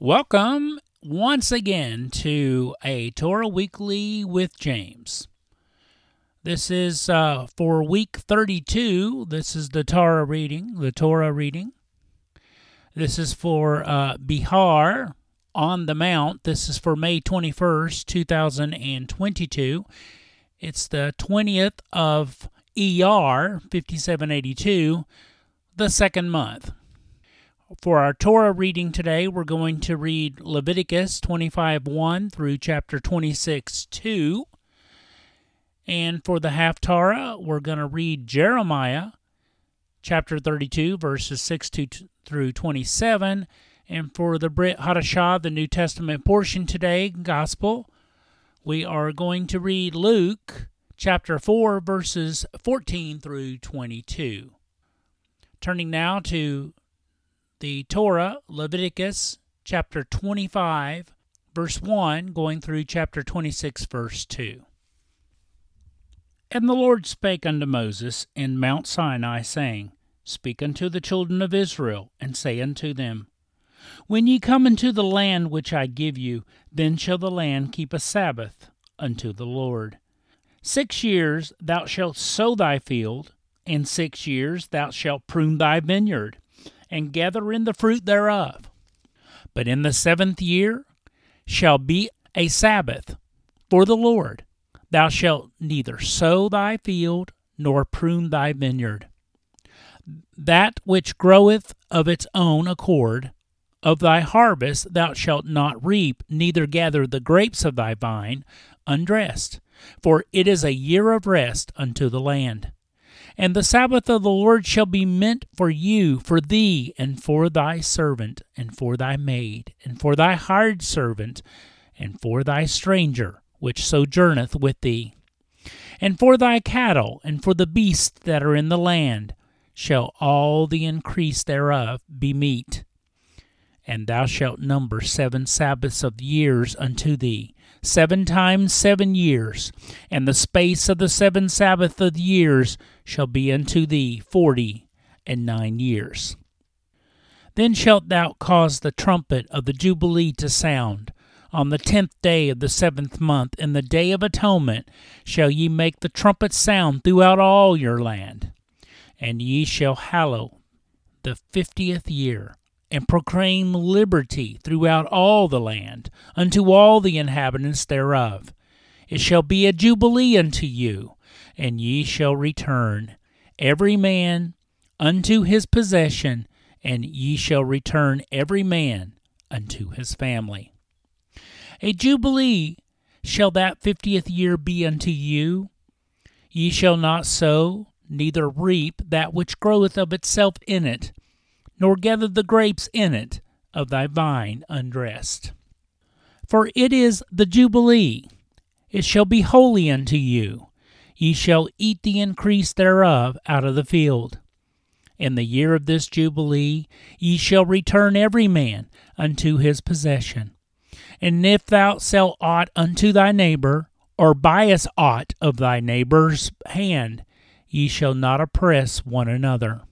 Welcome once again to a Torah Weekly with James. This is uh, for week 32. This is the Torah reading, the Torah reading. This is for uh, Behar on the Mount. This is for May 21st, 2022. It's the 20th of ER 5782, the second month. For our Torah reading today, we're going to read Leviticus 25 1 through chapter 26 2. And for the Haftarah, we're going to read Jeremiah chapter 32, verses 6 to, through 27. And for the Brit Hadashah, the New Testament portion today, Gospel, we are going to read Luke chapter 4, verses 14 through 22. Turning now to the Torah, Leviticus chapter 25, verse 1, going through chapter 26, verse 2. And the Lord spake unto Moses in Mount Sinai, saying, Speak unto the children of Israel, and say unto them, When ye come into the land which I give you, then shall the land keep a Sabbath unto the Lord. Six years thou shalt sow thy field, and six years thou shalt prune thy vineyard and gather in the fruit thereof. But in the seventh year shall be a Sabbath for the Lord. Thou shalt neither sow thy field nor prune thy vineyard. That which groweth of its own accord, of thy harvest thou shalt not reap, neither gather the grapes of thy vine undressed, for it is a year of rest unto the land. And the Sabbath of the Lord shall be meant for you, for thee, and for thy servant, and for thy maid, and for thy hired servant, and for thy stranger, which sojourneth with thee. And for thy cattle, and for the beasts that are in the land, shall all the increase thereof be meat. And thou shalt number seven Sabbaths of years unto thee, seven times seven years, and the space of the seven Sabbath of years shall be unto thee forty and nine years. Then shalt thou cause the trumpet of the Jubilee to sound. On the tenth day of the seventh month, in the day of atonement, shall ye make the trumpet sound throughout all your land. And ye shall hallow the fiftieth year and proclaim liberty throughout all the land unto all the inhabitants thereof. It shall be a jubilee unto you, and ye shall return, every man unto his possession, and ye shall return every man unto his family. A jubilee shall that fiftieth year be unto you. Ye shall not sow, neither reap that which groweth of itself in it nor gather the grapes in it of thy vine undressed. For it is the Jubilee, it shall be holy unto you. Ye shall eat the increase thereof out of the field. In the year of this Jubilee ye shall return every man unto his possession. And if thou sell aught unto thy neighbor, or buyest aught of thy neighbor's hand, ye shall not oppress one another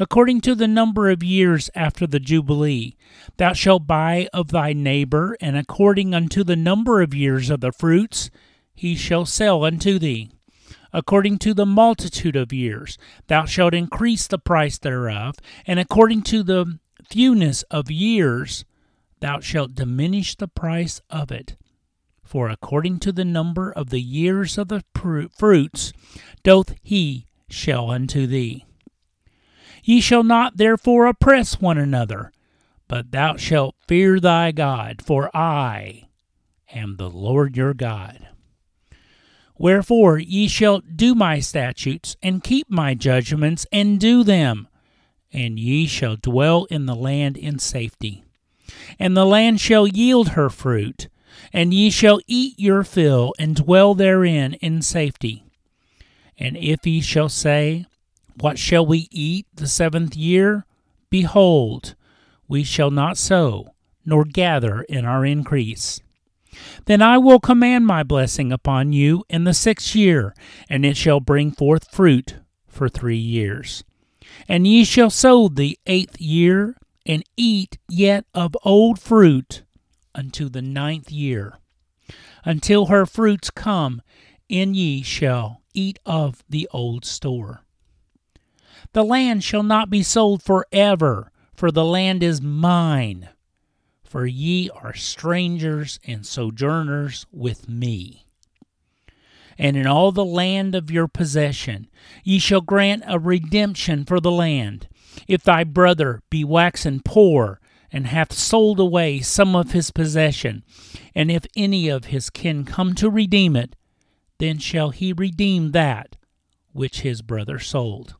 according to the number of years after the Jubilee. Thou shalt buy of thy neighbor, and according unto the number of years of the fruits, he shall sell unto thee. According to the multitude of years, thou shalt increase the price thereof, and according to the fewness of years, thou shalt diminish the price of it. For according to the number of the years of the fruits, doth he shall unto thee. Ye shall not therefore oppress one another, but thou shalt fear thy God, for I am the Lord your God. Wherefore ye shall do my statutes, and keep my judgments, and do them, and ye shall dwell in the land in safety. And the land shall yield her fruit, and ye shall eat your fill, and dwell therein in safety. And if ye shall say, what shall we eat the seventh year? Behold, we shall not sow, nor gather in our increase. Then I will command my blessing upon you in the sixth year, and it shall bring forth fruit for three years. And ye shall sow the eighth year and eat yet of old fruit unto the ninth year. Until her fruits come, and ye shall eat of the old store. The land shall not be sold forever, for the land is mine. For ye are strangers and sojourners with me. And in all the land of your possession ye shall grant a redemption for the land. If thy brother be waxen poor, and hath sold away some of his possession, and if any of his kin come to redeem it, then shall he redeem that which his brother sold.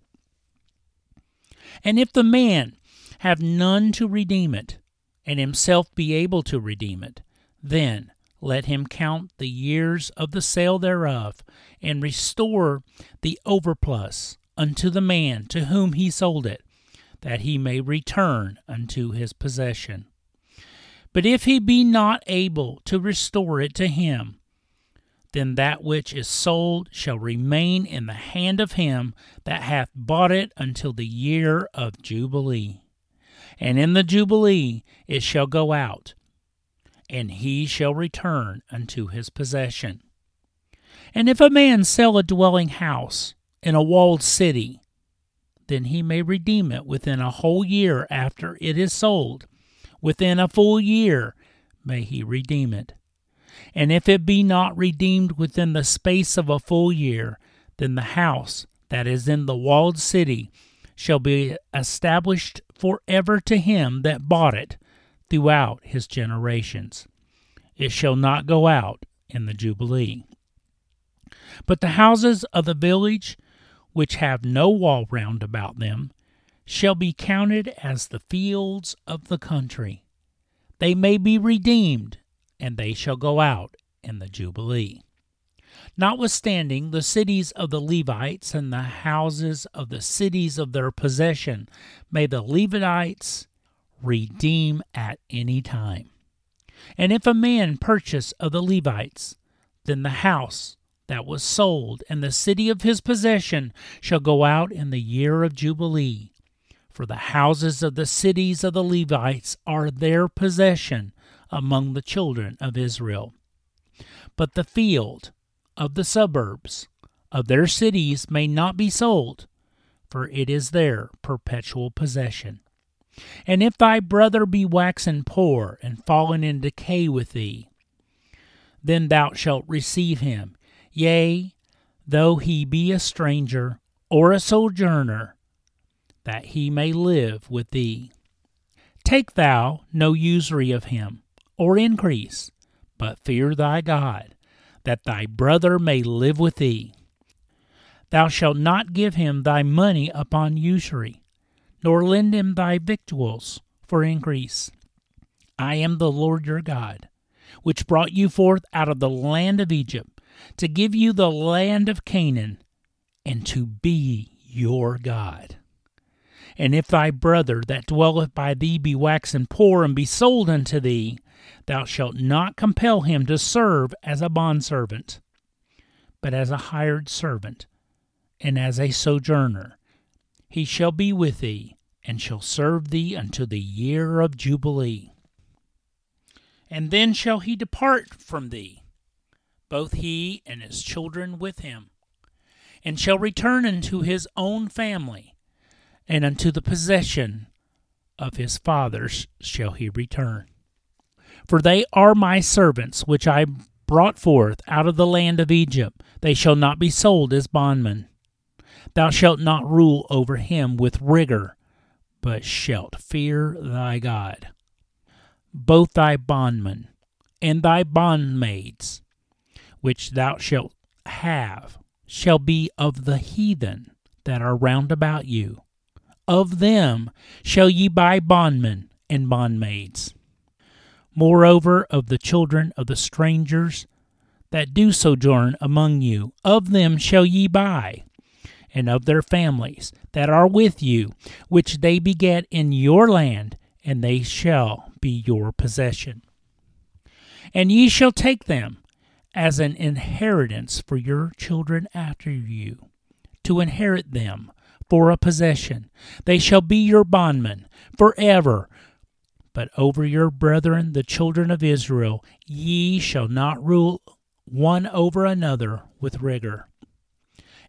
And if the man have none to redeem it, and himself be able to redeem it, then let him count the years of the sale thereof, and restore the overplus unto the man to whom he sold it, that he may return unto his possession. But if he be not able to restore it to him, then that which is sold shall remain in the hand of him that hath bought it until the year of Jubilee. And in the Jubilee it shall go out, and he shall return unto his possession. And if a man sell a dwelling house in a walled city, then he may redeem it within a whole year after it is sold. Within a full year may he redeem it. And if it be not redeemed within the space of a full year, then the house that is in the walled city shall be established forever to him that bought it throughout his generations. It shall not go out in the Jubilee. But the houses of the village which have no wall round about them, shall be counted as the fields of the country. They may be redeemed, and they shall go out in the Jubilee. Notwithstanding, the cities of the Levites and the houses of the cities of their possession may the Levites redeem at any time. And if a man purchase of the Levites, then the house that was sold, and the city of his possession shall go out in the year of Jubilee. For the houses of the cities of the Levites are their possession among the children of Israel. But the field of the suburbs of their cities may not be sold, for it is their perpetual possession. And if thy brother be waxen poor and fallen in decay with thee, then thou shalt receive him yea, though he be a stranger or a sojourner, that he may live with thee. Take thou no usury of him, or increase, but fear thy God, that thy brother may live with thee. Thou shalt not give him thy money upon usury, nor lend him thy victuals for increase. I am the Lord your God, which brought you forth out of the land of Egypt to give you the land of Canaan, and to be your God. And if thy brother that dwelleth by thee be waxen poor and be sold unto thee, thou shalt not compel him to serve as a bondservant, but as a hired servant, and as a sojourner. He shall be with thee, and shall serve thee unto the year of Jubilee. And then shall he depart from thee both he and his children with him, and shall return unto his own family, and unto the possession of his fathers shall he return. For they are my servants, which I brought forth out of the land of Egypt. They shall not be sold as bondmen. Thou shalt not rule over him with rigor, but shalt fear thy God. Both thy bondmen and thy bondmaids which thou shalt have shall be of the heathen that are round about you. Of them shall ye buy bondmen and bondmaids. Moreover, of the children of the strangers that do sojourn among you, of them shall ye buy, and of their families that are with you, which they beget in your land, and they shall be your possession. And ye shall take them as an inheritance for your children after you, to inherit them for a possession. They shall be your bondmen forever. But over your brethren, the children of Israel, ye shall not rule one over another with rigor.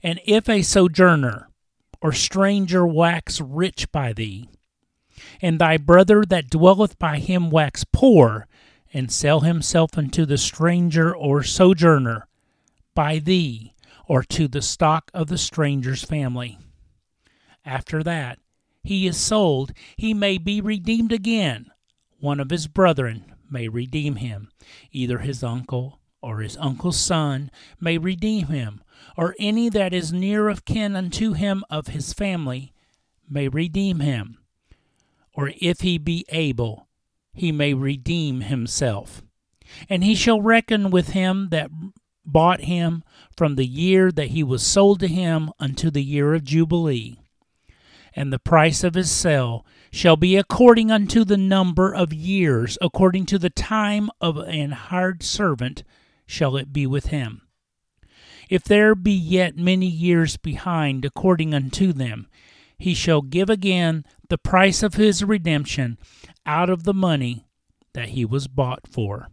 And if a sojourner or stranger wax rich by thee, and thy brother that dwelleth by him wax poor, and sell himself unto the stranger or sojourner by thee, or to the stock of the stranger's family. After that, he is sold, he may be redeemed again. One of his brethren may redeem him, either his uncle or his uncle's son may redeem him, or any that is near of kin unto him of his family may redeem him, or if he be able, he may redeem himself. And he shall reckon with him that bought him from the year that he was sold to him unto the year of Jubilee. And the price of his sale shall be according unto the number of years, according to the time of an hired servant shall it be with him. If there be yet many years behind, according unto them, he shall give again the price of his redemption out of the money that he was bought for.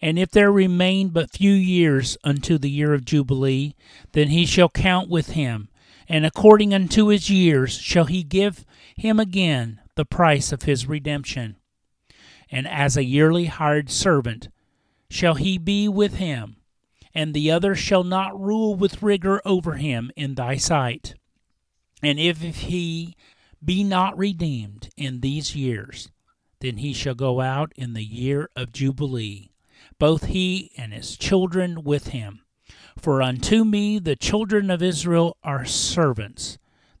And if there remain but few years unto the year of Jubilee, then he shall count with him, and according unto his years shall he give him again the price of his redemption. And as a yearly hired servant shall he be with him, and the other shall not rule with rigor over him in thy sight. And if he be not redeemed in these years, then he shall go out in the year of Jubilee, both he and his children with him. For unto me the children of Israel are servants.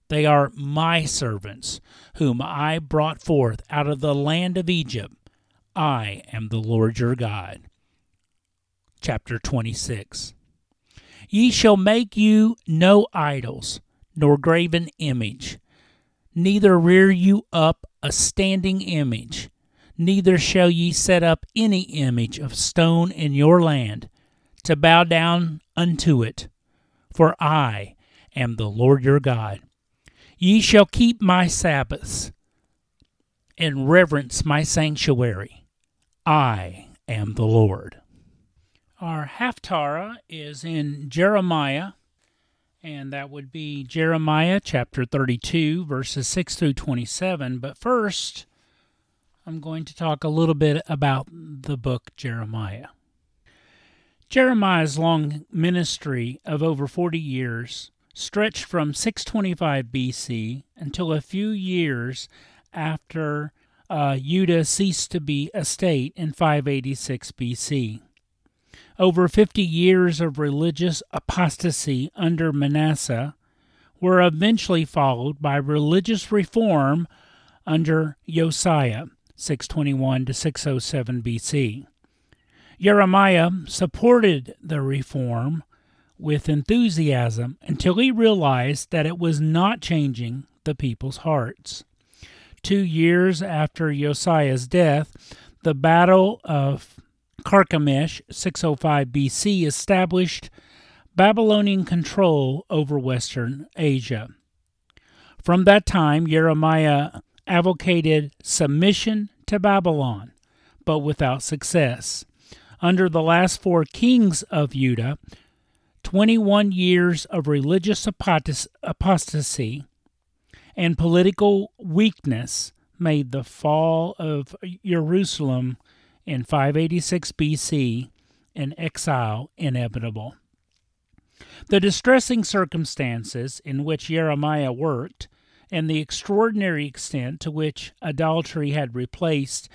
They are my servants, whom I brought forth out of the land of Egypt. I am the Lord your God chapter 26. Ye shall make you no idols, nor graven image, neither rear you up a standing image, neither shall ye set up any image of stone in your land, to bow down unto it. For I am the Lord your God. Ye shall keep my Sabbaths, and reverence my sanctuary. I am the Lord. Our Haftarah is in Jeremiah, and that would be Jeremiah chapter 32, verses 6 through 27. But first, I'm going to talk a little bit about the book Jeremiah. Jeremiah's long ministry of over 40 years stretched from 625 BC until a few years after uh, Judah ceased to be a state in 586 BC. Over 50 years of religious apostasy under Manasseh were eventually followed by religious reform under Josiah, 621 to 607 BC. Jeremiah supported the reform with enthusiasm until he realized that it was not changing the people's hearts. Two years after Josiah's death, the Battle of Carchemish, 605 BC, established Babylonian control over Western Asia. From that time, Jeremiah advocated submission to Babylon, but without success. Under the last four kings of Judah, 21 years of religious apostasy and political weakness made the fall of Jerusalem in 586 BC and exile inevitable. The distressing circumstances in which Jeremiah worked and the extraordinary extent to which idolatry had replaced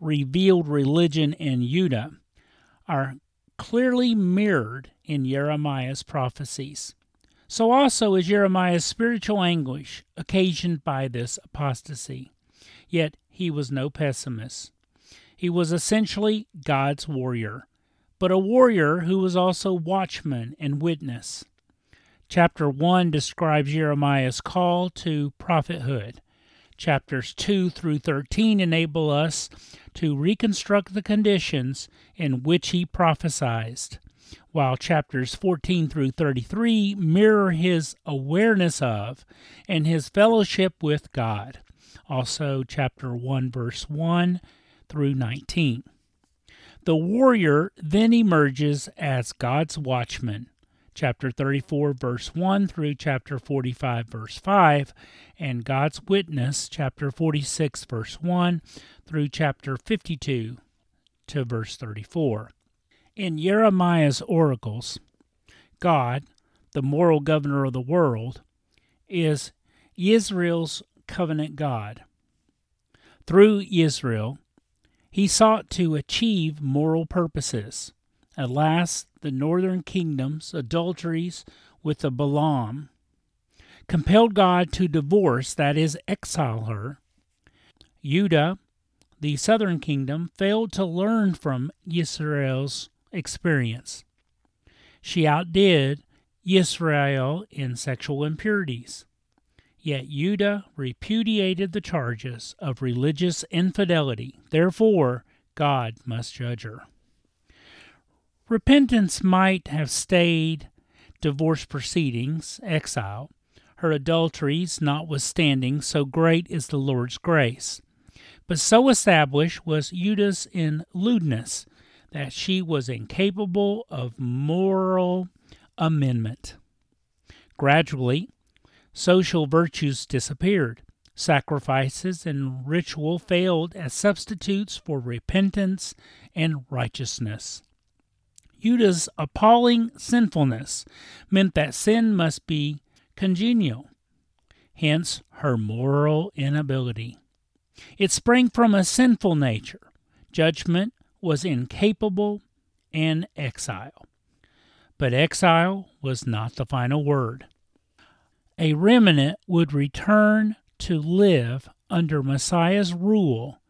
revealed religion in Judah are clearly mirrored in Jeremiah's prophecies. So also is Jeremiah's spiritual anguish occasioned by this apostasy. Yet he was no pessimist. He was essentially God's warrior, but a warrior who was also watchman and witness. Chapter 1 describes Jeremiah's call to prophethood. Chapters 2 through 13 enable us to reconstruct the conditions in which he prophesied. while chapters 14 through 33 mirror his awareness of and his fellowship with God. Also, chapter 1, verse 1 through 19. The warrior then emerges as God's watchman, chapter 34, verse 1 through chapter 45, verse 5, and God's witness, chapter 46, verse 1 through chapter 52 to verse 34. In Jeremiah's oracles, God, the moral governor of the world, is Israel's covenant God. Through Israel, he sought to achieve moral purposes. At last, the northern kingdom's adulteries with the Baalim compelled God to divorce, that is, exile her. Judah, the southern kingdom, failed to learn from Israel's experience. She outdid Israel in sexual impurities. Yet Judah repudiated the charges of religious infidelity. Therefore, God must judge her. Repentance might have stayed divorce proceedings, exile, her adulteries notwithstanding, so great is the Lord's grace. But so established was Judah's in lewdness that she was incapable of moral amendment. Gradually, social virtues disappeared. Sacrifices and ritual failed as substitutes for repentance and righteousness. Judah's appalling sinfulness meant that sin must be congenial, hence her moral inability. It sprang from a sinful nature. Judgment was incapable and exile. But exile was not the final word. A remnant would return to live under Messiah's rule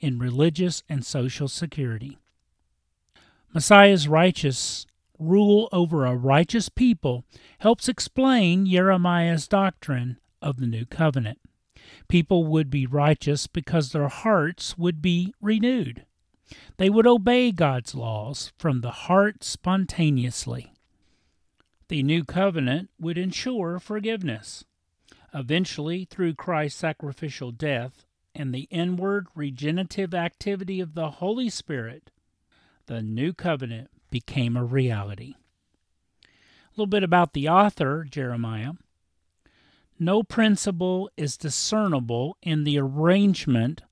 in religious and social security. Messiah's righteous rule over a righteous people helps explain Jeremiah's doctrine of the new covenant. People would be righteous because their hearts would be renewed. They would obey God's laws from the heart spontaneously. The new covenant would ensure forgiveness. Eventually, through Christ's sacrificial death and the inward regenerative activity of the Holy Spirit, the new covenant became a reality. A little bit about the author, Jeremiah. No principle is discernible in the arrangement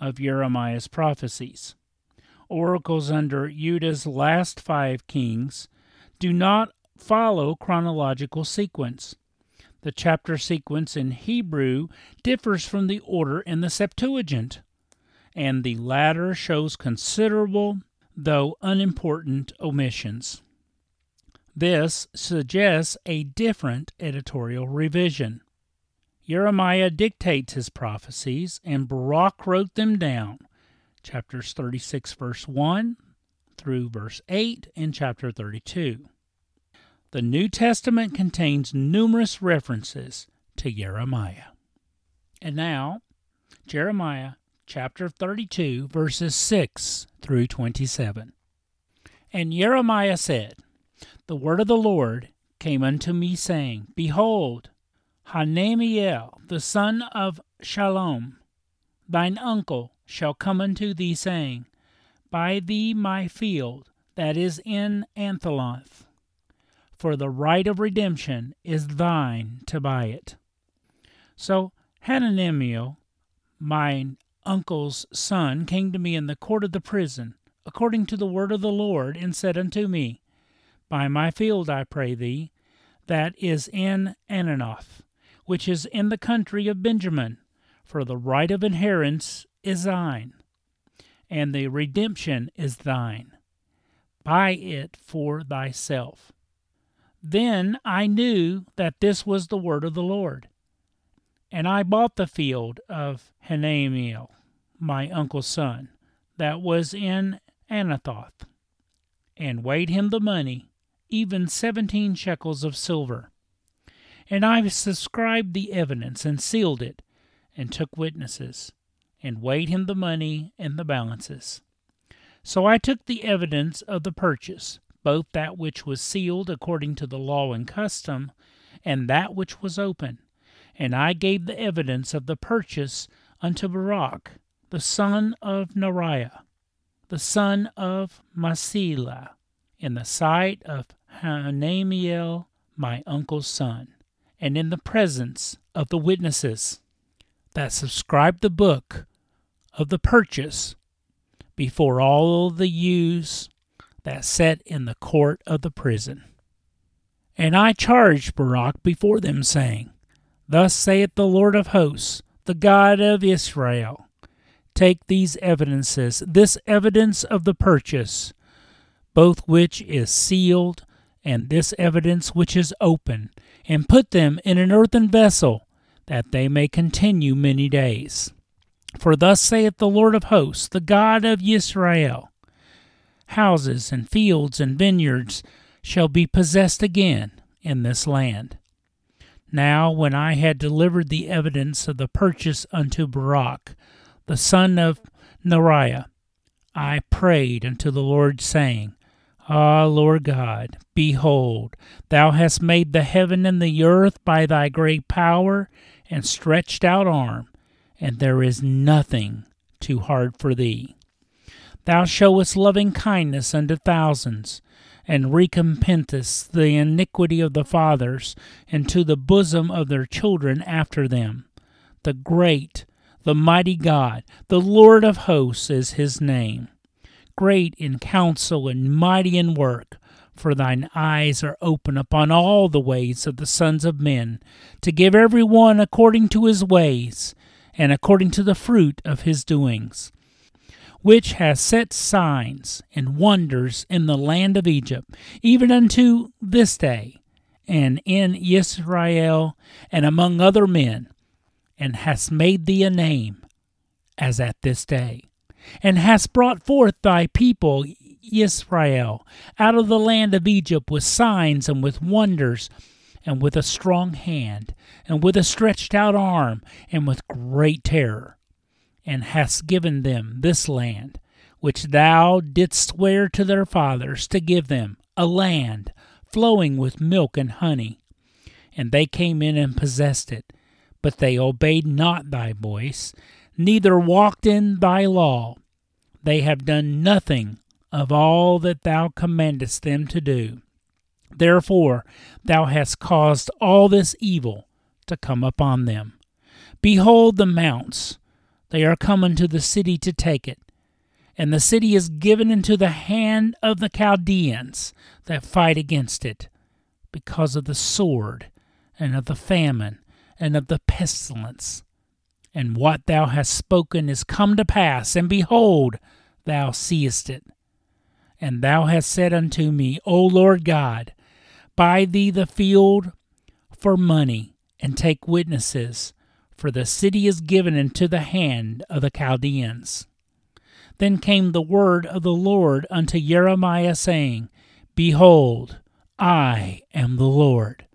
of Jeremiah's prophecies. Oracles under Judah's last five kings do not follow chronological sequence. The chapter sequence in Hebrew differs from the order in the Septuagint, and the latter shows considerable, though unimportant, omissions. This suggests a different editorial revision. Jeremiah dictates his prophecies, and Baruch wrote them down. Chapters 36, verse 1 through verse 8, and chapter 32. The New Testament contains numerous references to Jeremiah. And now, Jeremiah chapter 32, verses 6 through 27. And Jeremiah said, The word of the Lord came unto me, saying, Behold, Hanamiel, the son of Shallum, thine uncle, shall come unto thee, saying, Buy thee my field that is in Anathoth, for the right of redemption is thine to buy it. So Hananiel, mine uncle's son, came to me in the court of the prison, according to the word of the Lord, and said unto me, Buy my field, I pray thee, that is in Anathoth which is in the country of Benjamin, for the right of inheritance is thine, and the redemption is thine. Buy it for thyself. Then I knew that this was the word of the Lord. And I bought the field of Hanamiel, my uncle's son, that was in Anathoth, and weighed him the money, even seventeen shekels of silver. And I subscribed the evidence and sealed it, and took witnesses, and weighed him the money and the balances. So I took the evidence of the purchase, both that which was sealed according to the law and custom, and that which was open. And I gave the evidence of the purchase unto Baruch, the son of Neriah, the son of Maaseiah, in the sight of Hanamiel, my uncle's son, and in the presence of the witnesses that subscribed the book of the purchase before all the youths that sat in the court of the prison. And I charged Baruch before them, saying, Thus saith the Lord of hosts, the God of Israel Take these evidences, this evidence of the purchase, both which is sealed, and this evidence which is open, and put them in an earthen vessel, that they may continue many days. For thus saith the Lord of hosts, the God of Israel Houses and fields and vineyards shall be possessed again in this land. Now, when I had delivered the evidence of the purchase unto Baruch, the son of Neriah, I prayed unto the Lord, saying, Ah, Lord God, behold, thou hast made the heaven and the earth by thy great power and stretched out arm, and there is nothing too hard for thee. Thou showest loving kindness unto thousands, and recompensest the iniquity of the fathers into the bosom of their children after them. The great, the mighty God, the Lord of hosts is his name. Great in counsel and mighty in work, for thine eyes are open upon all the ways of the sons of men, to give every one according to his ways, and according to the fruit of his doings which has set signs and wonders in the land of Egypt, even unto this day, and in Israel, and among other men, and hast made thee a name, as at this day, and hast brought forth thy people Israel out of the land of Egypt with signs and with wonders, and with a strong hand, and with a stretched out arm, and with great terror and hast given them this land, which thou didst swear to their fathers to give them, a land flowing with milk and honey. And they came in and possessed it, but they obeyed not thy voice, neither walked in thy law. They have done nothing of all that thou commandest them to do. Therefore thou hast caused all this evil to come upon them. Behold the mounts, they are coming to the city to take it. And the city is given into the hand of the Chaldeans that fight against it, because of the sword, and of the famine, and of the pestilence. And what thou hast spoken is come to pass, and behold, thou seest it. And thou hast said unto me, O Lord God, buy thee the field for money, and take witnesses, for the city is given into the hand of the Chaldeans. Then came the word of the Lord unto Jeremiah, saying, Behold, I am the Lord,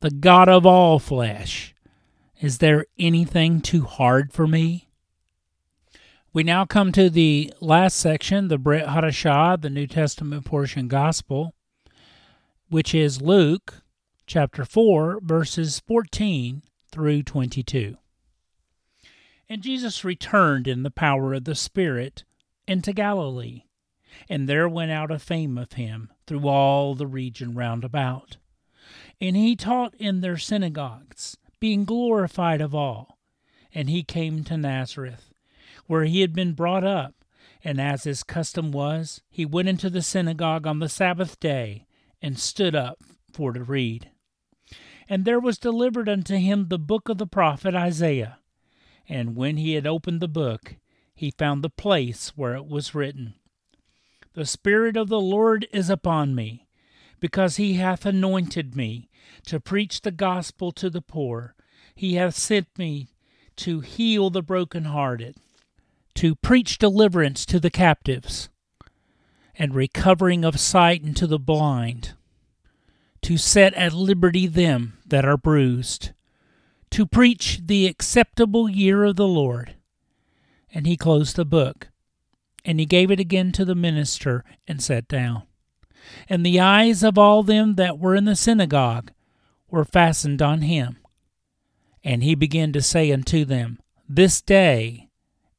the God of all flesh. Is there anything too hard for me? We now come to the last section, the Brit Hadashah, the New Testament portion gospel, which is Luke chapter 4, verses 14 through 22. And Jesus returned in the power of the Spirit into Galilee, and there went out a fame of him through all the region round about. And he taught in their synagogues, being glorified of all. And he came to Nazareth, where he had been brought up. And as his custom was, he went into the synagogue on the Sabbath day, and stood up for to read. And there was delivered unto him the book of the prophet Isaiah. And when he had opened the book, he found the place where it was written The Spirit of the Lord is upon me, because he hath anointed me to preach the gospel to the poor. He hath sent me to heal the brokenhearted, to preach deliverance to the captives, and recovering of sight unto the blind to set at liberty them that are bruised, to preach the acceptable year of the Lord. And he closed the book, and he gave it again to the minister and sat down. and the eyes of all them that were in the synagogue were fastened on him. And he began to say unto them, This day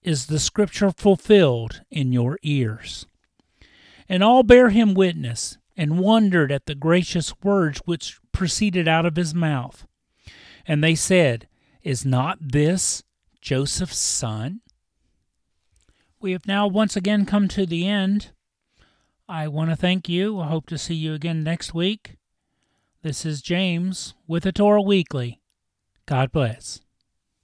is the scripture fulfilled in your ears. And all bear him witness, and wondered at the gracious words which proceeded out of his mouth. And they said, Is not this Joseph's son? We have now once again come to the end. I want to thank you. I hope to see you again next week. This is James with the Torah Weekly. God bless.